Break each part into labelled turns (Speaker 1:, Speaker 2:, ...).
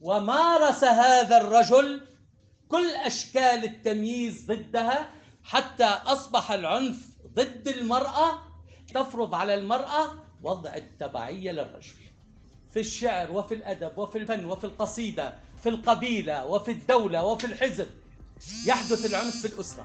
Speaker 1: ومارس هذا الرجل كل أشكال التمييز ضدها حتى أصبح العنف ضد المرأة تفرض على المرأة وضع التبعية للرجل. في الشعر وفي الأدب وفي الفن وفي القصيدة في القبيلة وفي الدولة وفي الحزب يحدث العنف في الأسرة.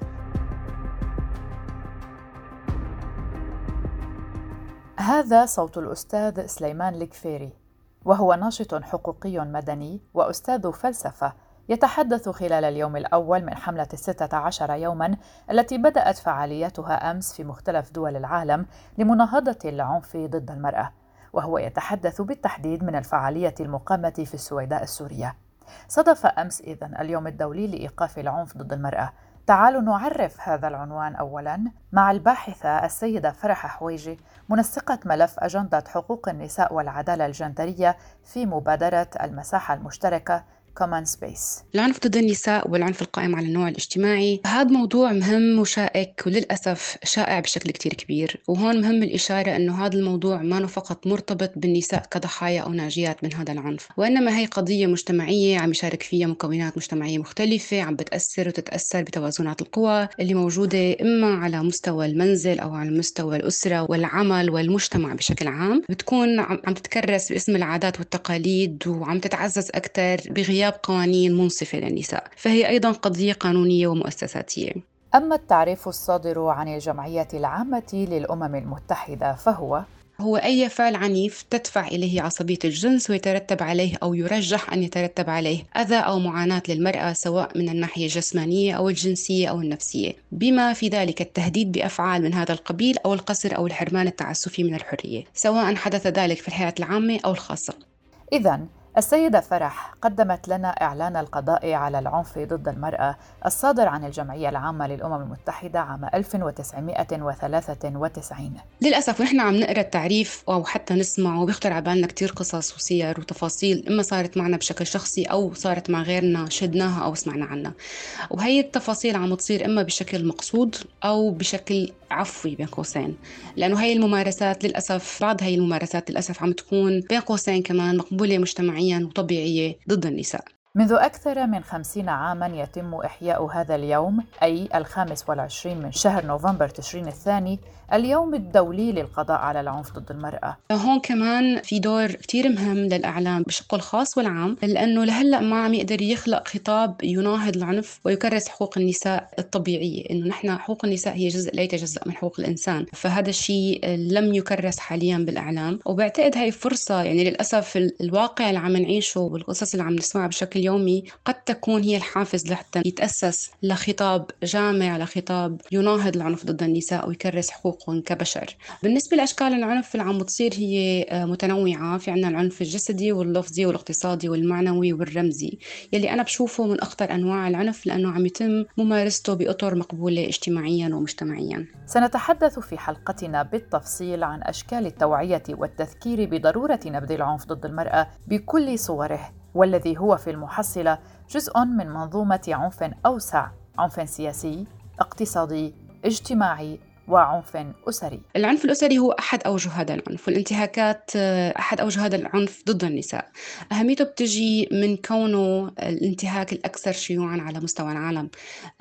Speaker 2: هذا صوت الأستاذ سليمان الكفيري. وهو ناشط حقوقي مدني وأستاذ فلسفة يتحدث خلال اليوم الأول من حملة الستة عشر يوما التي بدأت فعاليتها أمس في مختلف دول العالم لمناهضة العنف ضد المرأة وهو يتحدث بالتحديد من الفعالية المقامة في السويداء السورية. صدف أمس إذن اليوم الدولي لإيقاف العنف ضد المرأة تعالوا نعرف هذا العنوان أولا. مع الباحثة السيدة فرح حويجي منسقة ملف أجندة حقوق النساء والعدالة الجندرية في مبادرة المساحة المشتركة Common Space
Speaker 3: العنف ضد النساء والعنف القائم على النوع الاجتماعي. هذا موضوع مهم وشائك وللأسف شائع بشكل كتير كبير. وهون مهم الإشارة أنه هذا الموضوع ما فقط مرتبط بالنساء كضحايا أو ناجيات من هذا العنف. وإنما هي قضية مجتمعية عم يشارك فيها مكونات مجتمعية مختلفة عم بتأثر وتتأثر بتوازنات القوى اللي موجودة إما على مستوى المنزل أو على مستوى الأسرة والعمل والمجتمع بشكل عام. بتكون عم تتكرس باسم العادات والتقاليد وعم تتعزز أكثر بغياب غياب قوانين منصفة للنساء فهي أيضا قضية قانونية ومؤسساتية.
Speaker 2: أما التعريف الصادر عن الجمعية العامة للأمم المتحدة فهو؟
Speaker 3: هو أي فعل عنيف تدفع إليه عصبية الجنس ويترتب عليه أو يرجح أن يترتب عليه أذى أو معاناة للمرأة سواء من الناحية الجسمانية أو الجنسية أو النفسية. بما في ذلك التهديد بأفعال من هذا القبيل أو القصر أو الحرمان التعسفي من الحرية سواء حدث ذلك في الحياة العامة أو الخاصة.
Speaker 2: إذا السيدة فرح قدمت لنا إعلان القضاء على العنف ضد المرأة الصادر عن الجمعية العامة للأمم المتحدة عام 1993
Speaker 3: للأسف ونحن عم نقرأ التعريف أو حتى نسمعه بيخطر على بالنا كثير قصص وسير وتفاصيل إما صارت معنا بشكل شخصي أو صارت مع غيرنا شدناها أو سمعنا عنها. وهي التفاصيل عم تصير إما بشكل مقصود أو بشكل عفوي بين قوسين. لأنه هي الممارسات للأسف بعض هي الممارسات للأسف عم تكون بين قوسين كمان مقبولة مجتمعيا وطبيعية ضد النساء.
Speaker 2: منذ أكثر من خمسين عاما يتم إحياء هذا اليوم أي الخامس والعشرين من شهر نوفمبر تشرين الثاني اليوم الدولي للقضاء على العنف ضد المرأة.
Speaker 3: هون كمان في دور كتير مهم للإعلام بشقه الخاص والعام لأنه لهلأ ما عم يقدر يخلق خطاب يناهض العنف ويكرس حقوق النساء الطبيعية إنه نحن حقوق النساء هي جزء لا يتجزأ من حقوق الإنسان. فهذا الشيء لم يكرس حاليا بالإعلام وبعتقد هاي فرصة يعني للأسف الواقع اللي عم نعيشه والقصص اللي عم نسمعها بشكل يومي قد تكون هي الحافز لحتى يتأسس لخطاب جامع لخطاب يناهض العنف ضد النساء ويكرس حقوقهم كبشر. بالنسبة لأشكال العنف اللي عم بتصير هي آه، متنوعة. في عنا العنف الجسدي واللفظي والاقتصادي والمعنوي والرمزي. يلي أنا بشوفه من أخطر أنواع العنف لأنه عم يتم ممارسته بأطر مقبولة اجتماعيا ومجتمعيا.
Speaker 2: سنتحدث في حلقتنا بالتفصيل عن أشكال التوعية والتذكير بضرورة نبذ العنف ضد المرأة بكل صوره. والذي هو في المحصلة جزء من منظومة عنف أوسع عنف سياسي اقتصادي اجتماعي وعنف أسري.
Speaker 3: العنف الأسري هو أحد أوجه هذا العنف والانتهاكات آه، أحد أوجه هذا العنف ضد النساء. أهميته بتجي من كونه الانتهاك الأكثر شيوعا على مستوى العالم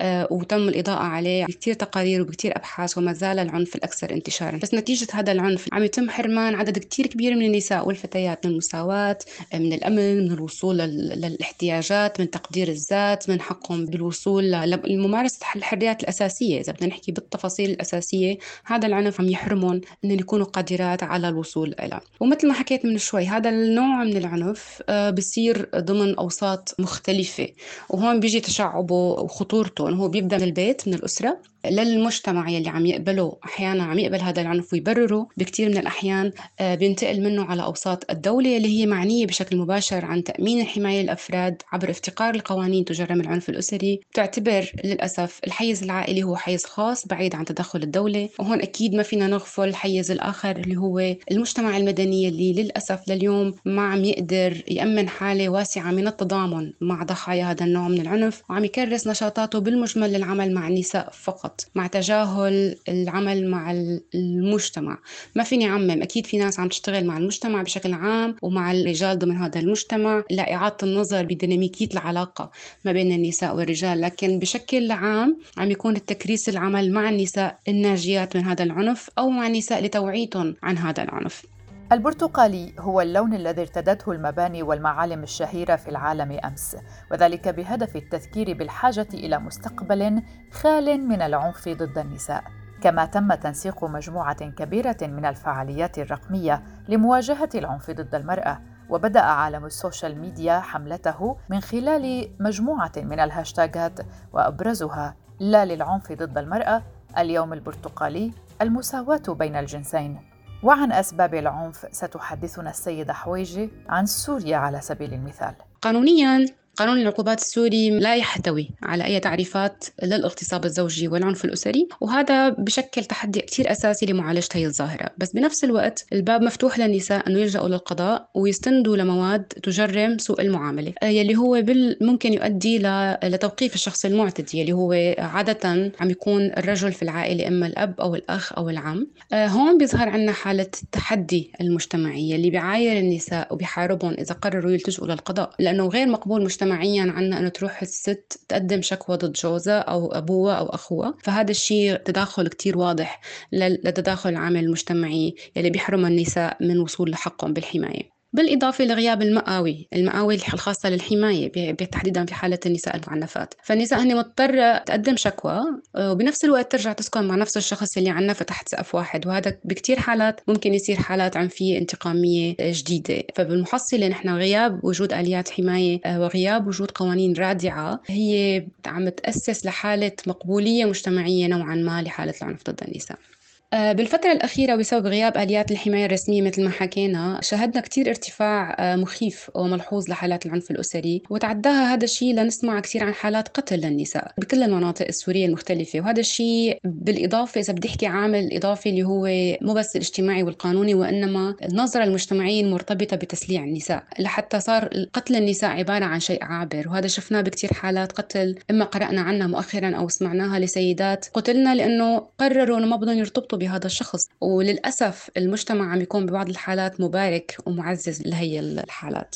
Speaker 3: آه، وتم الإضاءة عليه بكثير تقارير وبكثير أبحاث وما زال العنف الأكثر انتشارا. بس نتيجة هذا العنف عم يتم حرمان عدد كثير كبير من النساء والفتيات من المساواة من الأمن من الوصول للاحتياجات من تقدير الذات من حقهم بالوصول لممارسة الحريات الأساسية. إذا بدنا نحكي بالتفاصيل الأساسية النفسية هذا العنف عم يحرمهم انهم يكونوا قادرات على الوصول إلى. ومثل ما حكيت من شوي هذا النوع من العنف آه، بصير ضمن أوساط مختلفة. وهون بيجي تشعبه وخطورته إنه هو بيبدأ من البيت من الأسرة للمجتمع يلي عم يقبله. أحيانا عم يقبل هذا العنف ويبرره. بكثير من الأحيان آه، بينتقل منه على أوساط الدولة اللي هي معنية بشكل مباشر عن تأمين الحماية للأفراد عبر افتقار القوانين تجرم العنف الأسري. بتعتبر للأسف الحيز العائلي هو حيز خاص بعيد عن تدخل الدولة. وهون أكيد ما فينا نغفل الحيز الآخر اللي هو المجتمع المدني اللي للأسف لليوم ما عم يقدر يأمن حالة واسعة من التضامن مع ضحايا هذا النوع من العنف. وعم يكرس نشاطاته بالمجمل للعمل مع النساء فقط. النشاط مع تجاهل العمل مع المجتمع. ما فيني أعمم أكيد في ناس عم تشتغل مع المجتمع بشكل عام ومع الرجال ضمن هذا المجتمع. لإعادة النظر بديناميكية العلاقة ما بين النساء والرجال لكن بشكل عام عم يكون التكريس العمل مع النساء الناجيات من هذا العنف أو مع النساء لتوعيتهم عن هذا العنف.
Speaker 2: البرتقالي هو اللون الذي ارتدته المباني والمعالم الشهيرة في العالم أمس، وذلك بهدف التذكير بالحاجة إلى مستقبل خال من العنف ضد النساء. كما تم تنسيق مجموعة كبيرة من الفعاليات الرقمية لمواجهة العنف ضد المرأة، وبدأ عالم ال social media حملته من خلال مجموعة من الهاشتاغات وأبرزها لا للعنف ضد المرأة، اليوم البرتقالي، المساواة بين الجنسين. وعن أسباب العنف ستحدثنا السيدة حويجي عن سوريا على سبيل المثال.
Speaker 3: قانونيا قانون العقوبات السوري لا يحتوي على أي تعريفات للاغتصاب الزوجي والعنف الأسري وهذا بشكل تحدي كثير أساسي لمعالجة هي الظاهرة. بس بنفس الوقت الباب مفتوح للنساء أنه يلجأوا للقضاء ويستندوا لمواد تجرم سوء المعاملة يلي هو ممكن يؤدي لتوقيف الشخص المعتدي يلي هو عادة عم يكون الرجل في العائلة إما الأب أو الأخ أو العم. آه، هون بيظهر عنا حالة التحدي المجتمعية اللي بيعاير النساء وبيحاربهم إذا قرروا يلتجئوا للقضاء لأنه غير مقبول مجتمع مجتمعيا عنا إنه تروح الست تقدم شكوى ضد جوزها أو أبوها أو أخوها. فهذا الشيء تداخل كتير واضح لتداخل العامل المجتمعي يلي بيحرم النساء من وصول لحقهم بالحماية. بالإضافة لغياب المقاوي المقاوي الخاصة للحماية تحديدا في حالة النساء المعنفات. فالنساء هن مضطرة تقدم شكوى آه، وبنفس الوقت ترجع تسكن مع نفس الشخص اللي عنفها تحت سقف واحد. وهذا بكتير حالات ممكن يصير حالات عنفية انتقامية جديدة. فبالمحصلة نحن غياب وجود آليات حماية آه، وغياب وجود قوانين رادعة هي عم تأسس لحالة مقبولية مجتمعية نوعا ما لحالة العنف ضد النساء. آه، بالفترة الأخيرة بسبب غياب آليات الحماية الرسمية مثل ما حكينا شهدنا كتير ارتفاع آه، مخيف وملحوظ لحالات العنف الأسري وتعداها هذا الشيء لنسمع كثير عن حالات قتل للنساء بكل المناطق السورية المختلفة وهذا الشيء بالإضافة إذا بدي أحكي عامل إضافي اللي هو مو بس الاجتماعي والقانوني وإنما النظرة المجتمعية المرتبطة بتسليع النساء لحتى صار قتل النساء عبارة عن شيء عابر وهذا شفناه بكثير حالات قتل إما قرأنا عنها مؤخرا أو سمعناها لسيدات قتلنا لأنه قرروا إنه ما بدهم يرتبطوا بهذا الشخص وللأسف المجتمع عم يكون ببعض الحالات مبارك ومعزز لهي الحالات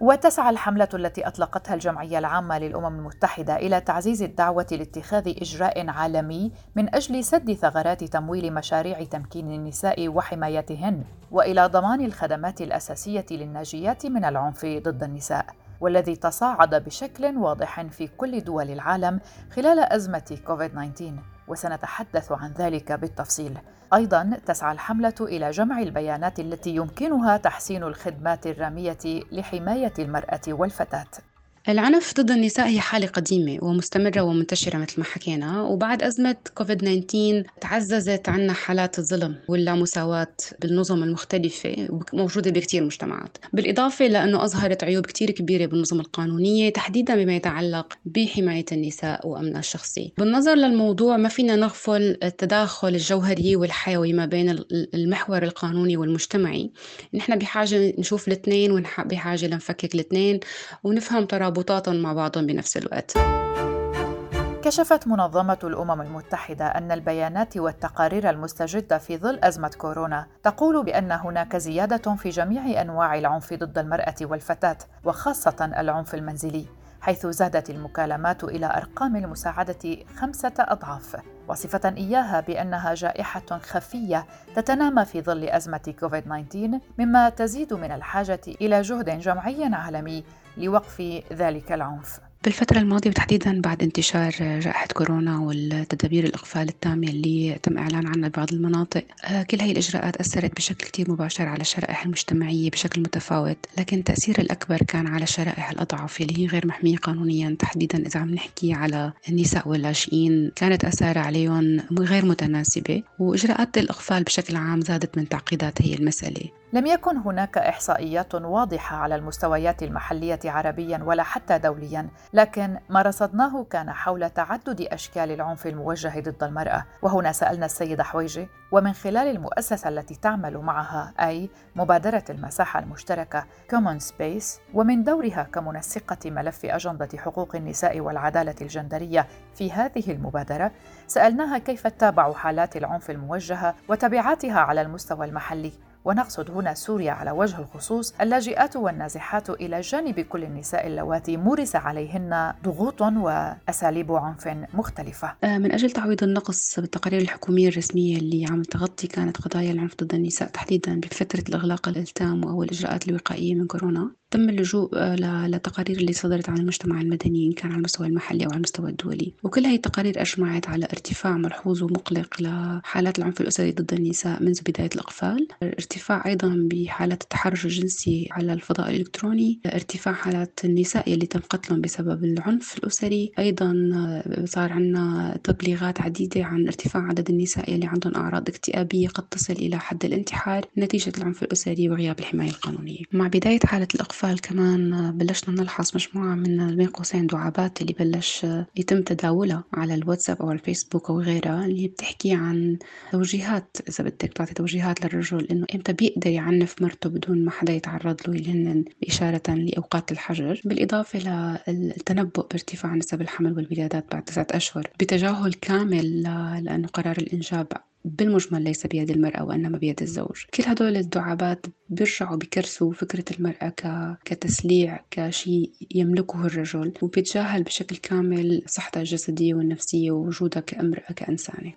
Speaker 2: وتسعى الحملة التي أطلقتها الجمعية العامة للأمم المتحدة إلى تعزيز الدعوة لاتخاذ إجراء عالمي من أجل سد ثغرات تمويل مشاريع تمكين النساء وحمايتهن، وإلى ضمان الخدمات الأساسية للناجيات من العنف ضد النساء، والذي تصاعد بشكل واضح في كل دول العالم خلال أزمة كوفيد-19. وسنتحدث عن ذلك بالتفصيل. أيضا تسعى الحملة إلى جمع البيانات التي يمكنها تحسين الخدمات الرامية لحماية المرأة والفتاة.
Speaker 3: العنف ضد النساء هي حالة قديمة ومستمرة ومنتشرة مثل ما حكينا وبعد أزمة كوفيد 19 تعززت عنا حالات الظلم واللامساواة بالنظم المختلفة موجودة بكثير مجتمعات. بالإضافة لأنه أظهرت عيوب كثير كبيرة بالنظم القانونية تحديدا بما يتعلق بحماية النساء وأمنها الشخصي. بالنظر للموضوع ما فينا نغفل التداخل الجوهري والحيوي ما بين المحور القانوني والمجتمعي. نحن بحاجة نشوف الاثنين وبحاجة لنفكك الاثنين ونفهم ترابط مرتبطات مع بعضهم بنفس الوقت.
Speaker 2: كشفت منظمة الأمم المتحدة أن البيانات والتقارير المستجدة في ظل أزمة كورونا تقول بأن هناك زيادة في جميع أنواع العنف ضد المرأة والفتاة وخاصة العنف المنزلي. حيث زادت المكالمات إلى أرقام المساعدة خمسة أضعاف. وصفة إياها بأنها جائحة خفية تتنامى في ظل أزمة كوفيد-19 مما تزيد من الحاجة إلى جهد جمعي عالمي لوقف ذلك العنف.
Speaker 3: بالفترة الماضية وتحديدا بعد انتشار جائحة كورونا والتدابير الإقفال التامة اللي تم إعلان عنها ببعض المناطق آه، كل هي الإجراءات أثرت بشكل كتير مباشر على الشرائح المجتمعية بشكل متفاوت لكن التأثير الأكبر كان على الشرائح الأضعف اللي هي غير محمية قانونيا. تحديدا إذا عم نحكي على النساء واللاجئين كانت أثار عليهم غير متناسبة وإجراءات الإقفال بشكل عام زادت من تعقيدات هي المسألة.
Speaker 2: لم يكن هناك إحصائيات واضحة على المستويات المحلية عربيا ولا حتى دوليا لكن ما رصدناه كان حول تعدد أشكال العنف الموجه ضد المرأة. وهنا سألنا السيدة حويجه ومن خلال المؤسسة التي تعمل معها أي مبادرة المساحة المشتركة Common Space ومن دورها كمنسقة ملف أجندة حقوق النساء والعدالة الجندرية في هذه المبادرة سألناها كيف تتابع حالات العنف الموجهة وتبعاتها على المستوى المحلي. ونقصد هنا سوريا على وجه الخصوص اللاجئات والنازحات إلى جانب كل النساء اللواتي مورس عليهن ضغوط وأساليب عنف مختلفة.
Speaker 3: آه، من أجل تعويض النقص بالتقارير الحكومية الرسمية اللي عم تغطي كانت قضايا العنف ضد النساء تحديدا بفترة الإغلاق التام أو الإجراءات الوقائية من كورونا تم اللجوء آه، لتقارير اللي صدرت عن المجتمع المدني إن كان على المستوى المحلي أو على المستوى الدولي. وكل هذه التقارير أجمعت على ارتفاع ملحوظ ومقلق لحالات العنف الأسري ضد النساء منذ بداية الأقفال. ارتفاع أيضا بحالات التحرش الجنسي على الفضاء الإلكتروني. ارتفاع حالات النساء اللي تم قتلهم بسبب العنف الأسري. أيضا آه، صار عندنا تبليغات عديدة عن ارتفاع عدد النساء اللي عندهم أعراض اكتئابية قد تصل إلى حد الانتحار. نتيجة العنف الأسري وغياب الحماية القانونية. مع بداية حالة الأقفال الأطفال كمان بلشنا نلحظ مجموعة من بين قوسين دعابات اللي بلش يتم تداولها على الواتساب أو الفيسبوك أو غيرها اللي بتحكي عن توجيهات إذا بدك تعطي توجيهات للرجل إنه إمتى بيقدر يعنف مرته بدون ما حدا يتعرض له اللي هن إشارة لأوقات الحجر. بالإضافة للتنبؤ بارتفاع نسب الحمل والولادات بعد تسعة أشهر بتجاهل كامل لأنه قرار الإنجاب بالمجمل ليس بيد المرأة وإنما بيد الزوج. كل هدول الدعابات بيرجعوا بكرسوا فكرة المرأة ك... كتسليع كشيء يملكه الرجل وبيتجاهل بشكل كامل صحتها الجسدية والنفسية ووجودها كأمرأة كإنسانة.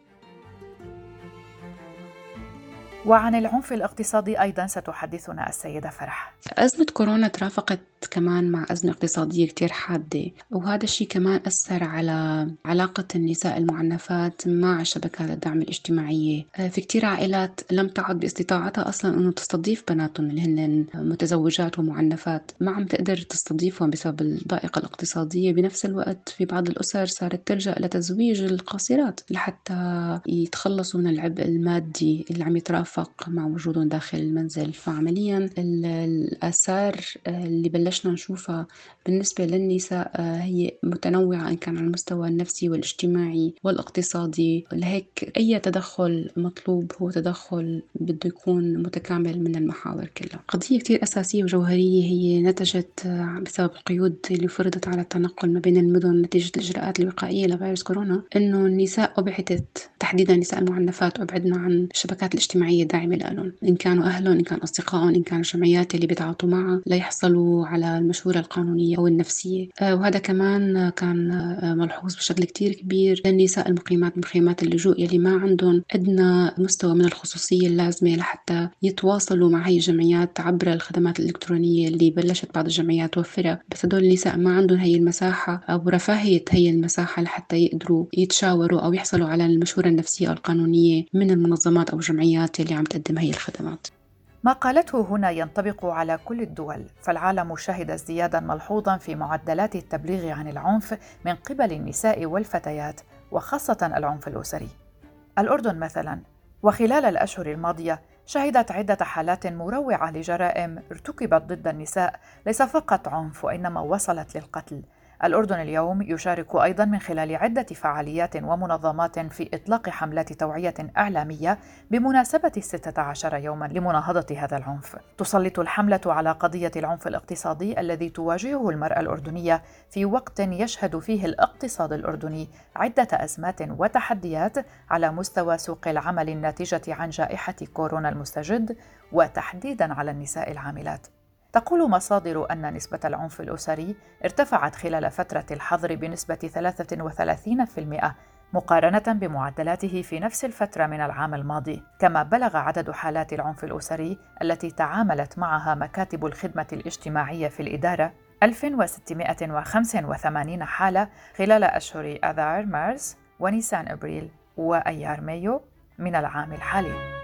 Speaker 2: وعن العنف الاقتصادي أيضا ستحدثنا السيدة فرح.
Speaker 3: أزمة كورونا ترافقت كمان مع أزمة اقتصادية كتير حادة. وهذا الشيء كمان أثر على علاقة النساء المعنفات مع شبكات الدعم الاجتماعية. آه، في كتير عائلات لم تعد باستطاعتها أصلا أنه تستضيف بناتهم اللي هن متزوجات ومعنفات. ما عم تقدر تستضيفهم بسبب الضائقة الاقتصادية. بنفس الوقت في بعض الأسر صارت تلجأ لتزويج القاصرات لحتى يتخلصوا من العبء المادي اللي عم يترافق مع وجودهم داخل المنزل. فعمليا الآثار اللي بلش بلشنا نشوفها بالنسبة للنساء آه، هي متنوعة إن كان على المستوى النفسي والاجتماعي والاقتصادي. لهيك أي تدخل مطلوب هو تدخل بده يكون متكامل من المحاور كلها. قضية كتير أساسية وجوهرية هي نتجت آه، بسبب القيود اللي فرضت على التنقل ما بين المدن نتيجة الإجراءات الوقائية لفيروس كورونا إنه النساء أبعدت تحديدا نساء المعنفات أبعدنا عن الشبكات الاجتماعية الداعمة لهم إن كانوا أهلهم إن كان أصدقائهم إن كانوا الجمعيات اللي بيتعاطوا معها ليحصلوا على المشورة القانونية أو النفسية. آه، وهذا كمان كان آه، ملحوظ بشكل كتير كبير للنساء المقيمات بخيمات اللجوء يلي ما عندهم أدنى مستوى من الخصوصية اللازمة لحتى يتواصلوا مع هي الجمعيات عبر الخدمات الإلكترونية اللي بلشت بعض الجمعيات توفرها. بس هدول النساء ما عندهم هي المساحة أو رفاهية هي المساحة لحتى يقدروا يتشاوروا أو يحصلوا على المشورة النفسية القانونية من المنظمات أو الجمعيات اللي عم تقدم هي الخدمات.
Speaker 2: ما قالته هنا ينطبق على كل الدول فالعالم شهد ازديادا ملحوظا في معدلات التبليغ عن العنف من قبل النساء والفتيات وخاصة العنف الأسري. الأردن مثلا وخلال الأشهر الماضية شهدت عدة حالات مروعة لجرائم ارتكبت ضد النساء ليس فقط عنف وإنما وصلت للقتل. الأردن اليوم يشارك أيضا من خلال عدة فعاليات ومنظمات في إطلاق حملات توعية إعلامية بمناسبة الستة عشر يوما لمناهضة هذا العنف. تسلط الحملة على قضية العنف الاقتصادي الذي تواجهه المرأة الأردنية في وقت يشهد فيه الاقتصاد الأردني عدة أزمات وتحديات على مستوى سوق العمل الناتجة عن جائحة كورونا المستجد وتحديدا على النساء العاملات. تقول مصادر أن نسبة العنف الأسري ارتفعت خلال فترة الحظر بنسبة 33% مقارنة بمعدلاته في نفس الفترة من العام الماضي، كما بلغ عدد حالات العنف الأسري التي تعاملت معها مكاتب الخدمة الاجتماعية في الإدارة 1685 حالة خلال أشهر آذار مارس ونيسان أبريل وأيار مايو من العام الحالي.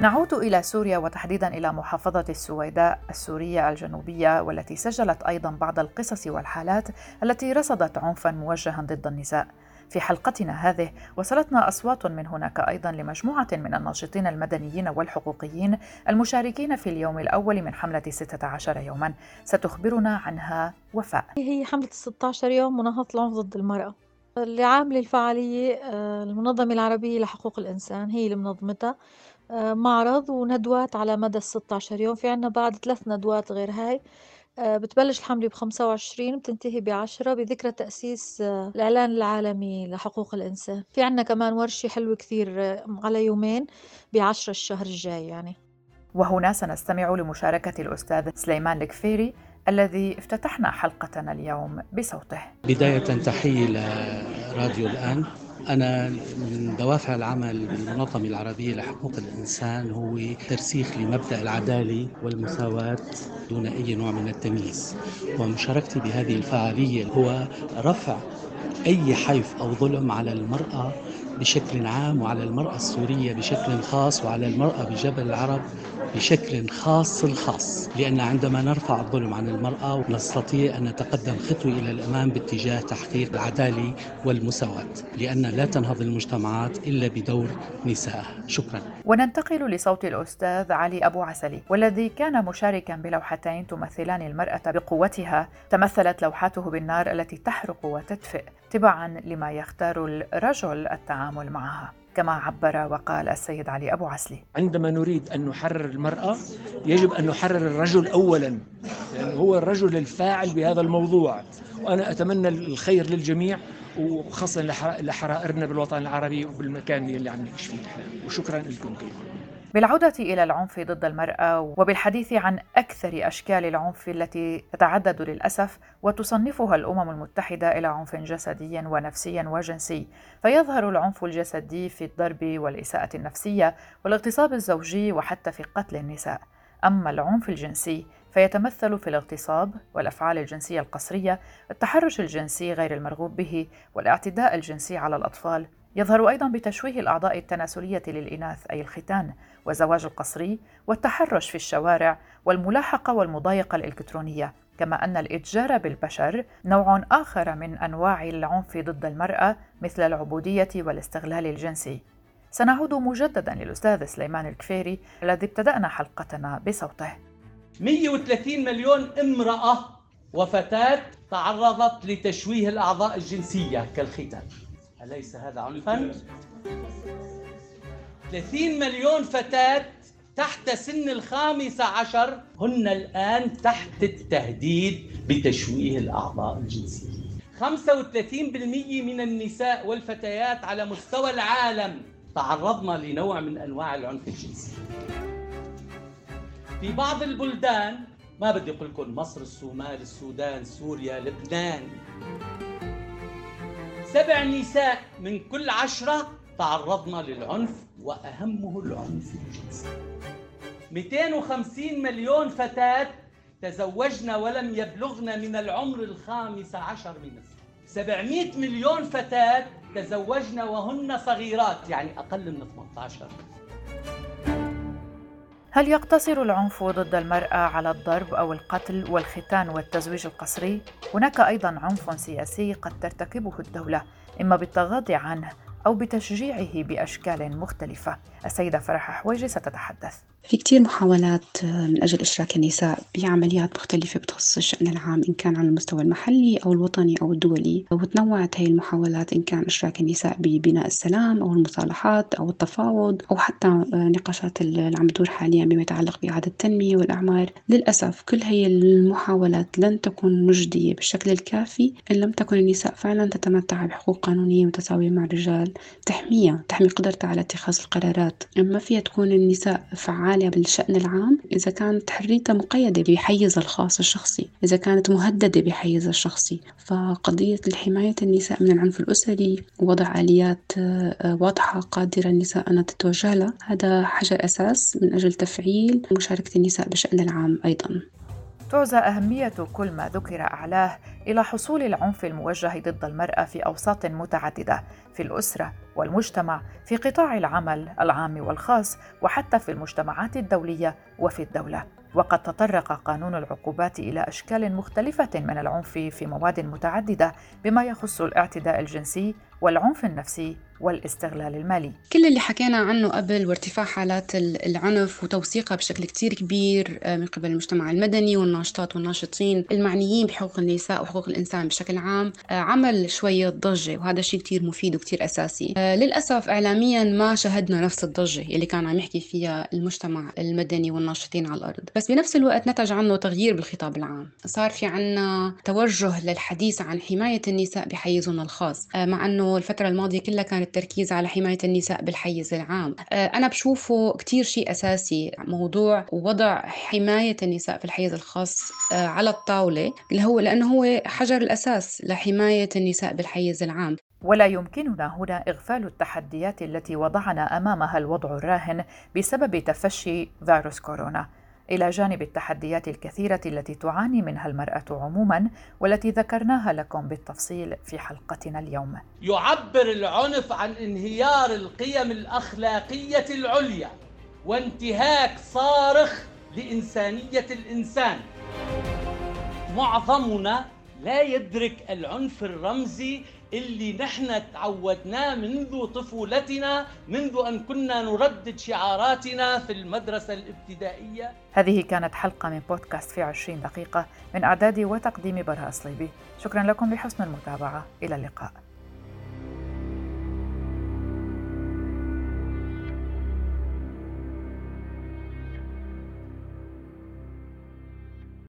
Speaker 2: نعود إلى سوريا وتحديدا إلى محافظة السويداء السورية الجنوبية والتي سجلت أيضا بعض القصص والحالات التي رصدت عنفا موجها ضد النساء. في حلقتنا هذه وصلتنا أصوات من هناك أيضا لمجموعة من الناشطين المدنيين والحقوقيين المشاركين في اليوم الأول من حملة 16 يوما. ستخبرنا عنها وفاء.
Speaker 4: هي حملة 16 يوم مناهضة العنف ضد المرأة. اللي عاملة الفعالية آه، المنظمة العربية لحقوق الإنسان هي اللي منظمتها. معرض وندوات على مدى ال 16 يوم. في عنا بعد ثلاث ندوات غير هاي. آه، بتبلش الحملة بخمسة وعشرين بتنتهي بعشرة بذكرى تأسيس آه، الإعلان العالمي لحقوق الإنسان. في عنا كمان ورشة حلوة كثير آه، على يومين بعشرة الشهر الجاي يعني.
Speaker 2: وهنا سنستمع لمشاركة الأستاذ سليمان الكفيري الذي افتتحنا حلقتنا اليوم بصوته.
Speaker 5: بداية تحية لراديو الآن. أنا من دوافع العمل بالمنظمة العربية لحقوق الإنسان هو ترسيخ لمبدأ العدالة والمساواة دون أي نوع من التمييز. ومشاركتي بهذه الفعالية هو رفع أي حيف أو ظلم على المرأة بشكل عام وعلى المرأة السورية بشكل خاص وعلى المرأة بجبل العرب بشكل خاص الخاص. لأن عندما نرفع الظلم عن المرأة نستطيع أن نتقدم خطوة إلى الأمام باتجاه تحقيق العدالة والمساواة لأن لا تنهض المجتمعات إلا بدور نسائها شكرا.
Speaker 2: وننتقل لصوت الأستاذ علي أبو عسلي والذي كان مشاركا بلوحتين تمثلان المرأة بقوتها تمثلت لوحاته بالنار التي تحرق وتدفئ تبعا لما يختار الرجل التعامل معها. كما عبر وقال السيد علي أبو عسلي.
Speaker 6: عندما نريد أن نحرر المرأة يجب أن نحرر الرجل أولا لأنه هو الرجل الفاعل بهذا الموضوع. وأنا أتمنى الخير للجميع. وخاصة لحرائرنا بالوطن العربي وبالمكان اللي عم نعيش فيه وشكرا لكم كلكم
Speaker 2: بالعودة إلى العنف ضد المرأة وبالحديث عن أكثر أشكال العنف التي تتعدد للأسف وتصنفها الأمم المتحدة إلى عنف جسدي ونفسي وجنسي، فيظهر العنف الجسدي في الضرب والإساءة النفسية والاغتصاب الزوجي وحتى في قتل النساء. أما العنف الجنسي فيتمثل في الاغتصاب والأفعال الجنسية القسريه، التحرش الجنسي غير المرغوب به، والاعتداء الجنسي على الأطفال، يظهر أيضا بتشويه الأعضاء التناسلية للإناث أي الختان والزواج القسري والتحرش في الشوارع والملاحقة والمضايقة الإلكترونية. كما أن الإتجار بالبشر نوع آخر من أنواع العنف ضد المرأة مثل العبودية والاستغلال الجنسي. سنعود مجددا للأستاذ سليمان الكفيري الذي ابتدأنا حلقتنا بصوته.
Speaker 1: 130 مليون امرأة وفتاة تعرضت لتشويه الأعضاء الجنسية كالختان. أليس هذا عنفا؟ 30 مليون فتاة تحت سن الخامسة عشر هن الآن تحت التهديد بتشويه الأعضاء الجنسية. 35% من النساء والفتيات على مستوى العالم تعرضنا لنوع من أنواع العنف الجنسي. في بعض البلدان ما بدي أقول لكم مصر الصومال السودان سوريا لبنان سبع نساء من كل عشرة تعرضنا للعنف وأهمه العنف الجنسي. 250 مليون فتاة تزوجن ولم يبلغن من العمر الخامس عشر من السنة. 700 مليون فتاة تزوجن وهن صغيرات يعني أقل من 18
Speaker 2: هل يقتصر العنف ضد المرأة على الضرب أو القتل والختان والتزويج القسري؟ هناك أيضا عنف سياسي قد ترتكبه الدولة إما بالتغاضي عنه أو بتشجيعه بأشكال مختلفة. السيدة فرح حويجي ستتحدث.
Speaker 3: في كتير محاولات آه، من أجل إشراك النساء بعمليات مختلفة بتخص الشأن العام إن كان على المستوى المحلي أو الوطني أو الدولي. وتنوعت هي المحاولات إن كان إشراك النساء ببناء السلام أو المصالحات أو التفاوض أو حتى آه، نقاشات اللي عم تدور حاليا بما يتعلق بإعادة التنمية والأعمار. للأسف كل هي المحاولات لن تكون مجدية بالشكل الكافي إن لم تكن النساء فعلا تتمتع بحقوق قانونية متساوية مع الرجال. تحميها تحمي قدرتها على اتخاذ القرارات. ما فيها تكون النساء فعالة عالية بالشأن العام إذا كانت حريتها مقيدة بحيزها الخاص الشخصي إذا كانت مهددة بحيزها الشخصي. فقضية حماية النساء من العنف الأسري ووضع آليات آه، واضحة قادرة النساء أن تتوجه لها هذا حجر أساس من أجل تفعيل مشاركة النساء بالشأن العام أيضا.
Speaker 2: تعزى أهمية كل ما ذكر أعلاه إلى حصول العنف الموجه ضد المرأة في أوساط متعددة في الأسرة والمجتمع في قطاع العمل العام والخاص وحتى في المجتمعات الدولية وفي الدولة. وقد تطرق قانون العقوبات إلى أشكال مختلفة من العنف في مواد متعددة بما يخص الاعتداء الجنسي والعنف النفسي والاستغلال المالي.
Speaker 3: كل اللي حكينا عنه قبل وارتفاع حالات العنف وتوثيقها بشكل كتير كبير آه، من قبل المجتمع المدني والناشطات والناشطين المعنيين بحقوق النساء وحقوق الإنسان بشكل عام آه، عمل شوية ضجة وهذا شيء كتير مفيد وكتير أساسي. آه، للأسف إعلاميا ما شهدنا نفس الضجة اللي كان عم يحكي فيها المجتمع المدني والناشطين على الأرض. بس بنفس الوقت نتج عنه تغيير بالخطاب العام. صار في عنا توجه للحديث عن حماية النساء بحيزهم الخاص مع أنه الفترة الماضية كلها كانت التركيز على حماية النساء بالحيز العام. آه، أنا بشوفه كتير شيء أساسي موضوع وضع حماية النساء في الحيز الخاص آه، على الطاولة اللي هو لأنه هو حجر الأساس لحماية النساء بالحيز العام.
Speaker 2: ولا يمكننا هنا إغفال التحديات التي وضعنا أمامها الوضع الراهن بسبب تفشي فيروس كورونا. إلى جانب التحديات الكثيرة التي تعاني منها المرأة عموما والتي ذكرناها لكم بالتفصيل في حلقتنا اليوم.
Speaker 1: يعبر العنف عن انهيار القيم الأخلاقية العليا وانتهاك صارخ لإنسانية الإنسان. معظمنا لا يدرك العنف الرمزي اللي نحن تعودناه منذ طفولتنا منذ أن كنا نردد شعاراتنا في المدرسة الابتدائية.
Speaker 2: هذه كانت حلقة من بودكاست في عشرين دقيقة من إعداد وتقديم براء صليبي شكرا لكم لحسن المتابعة. إلى اللقاء.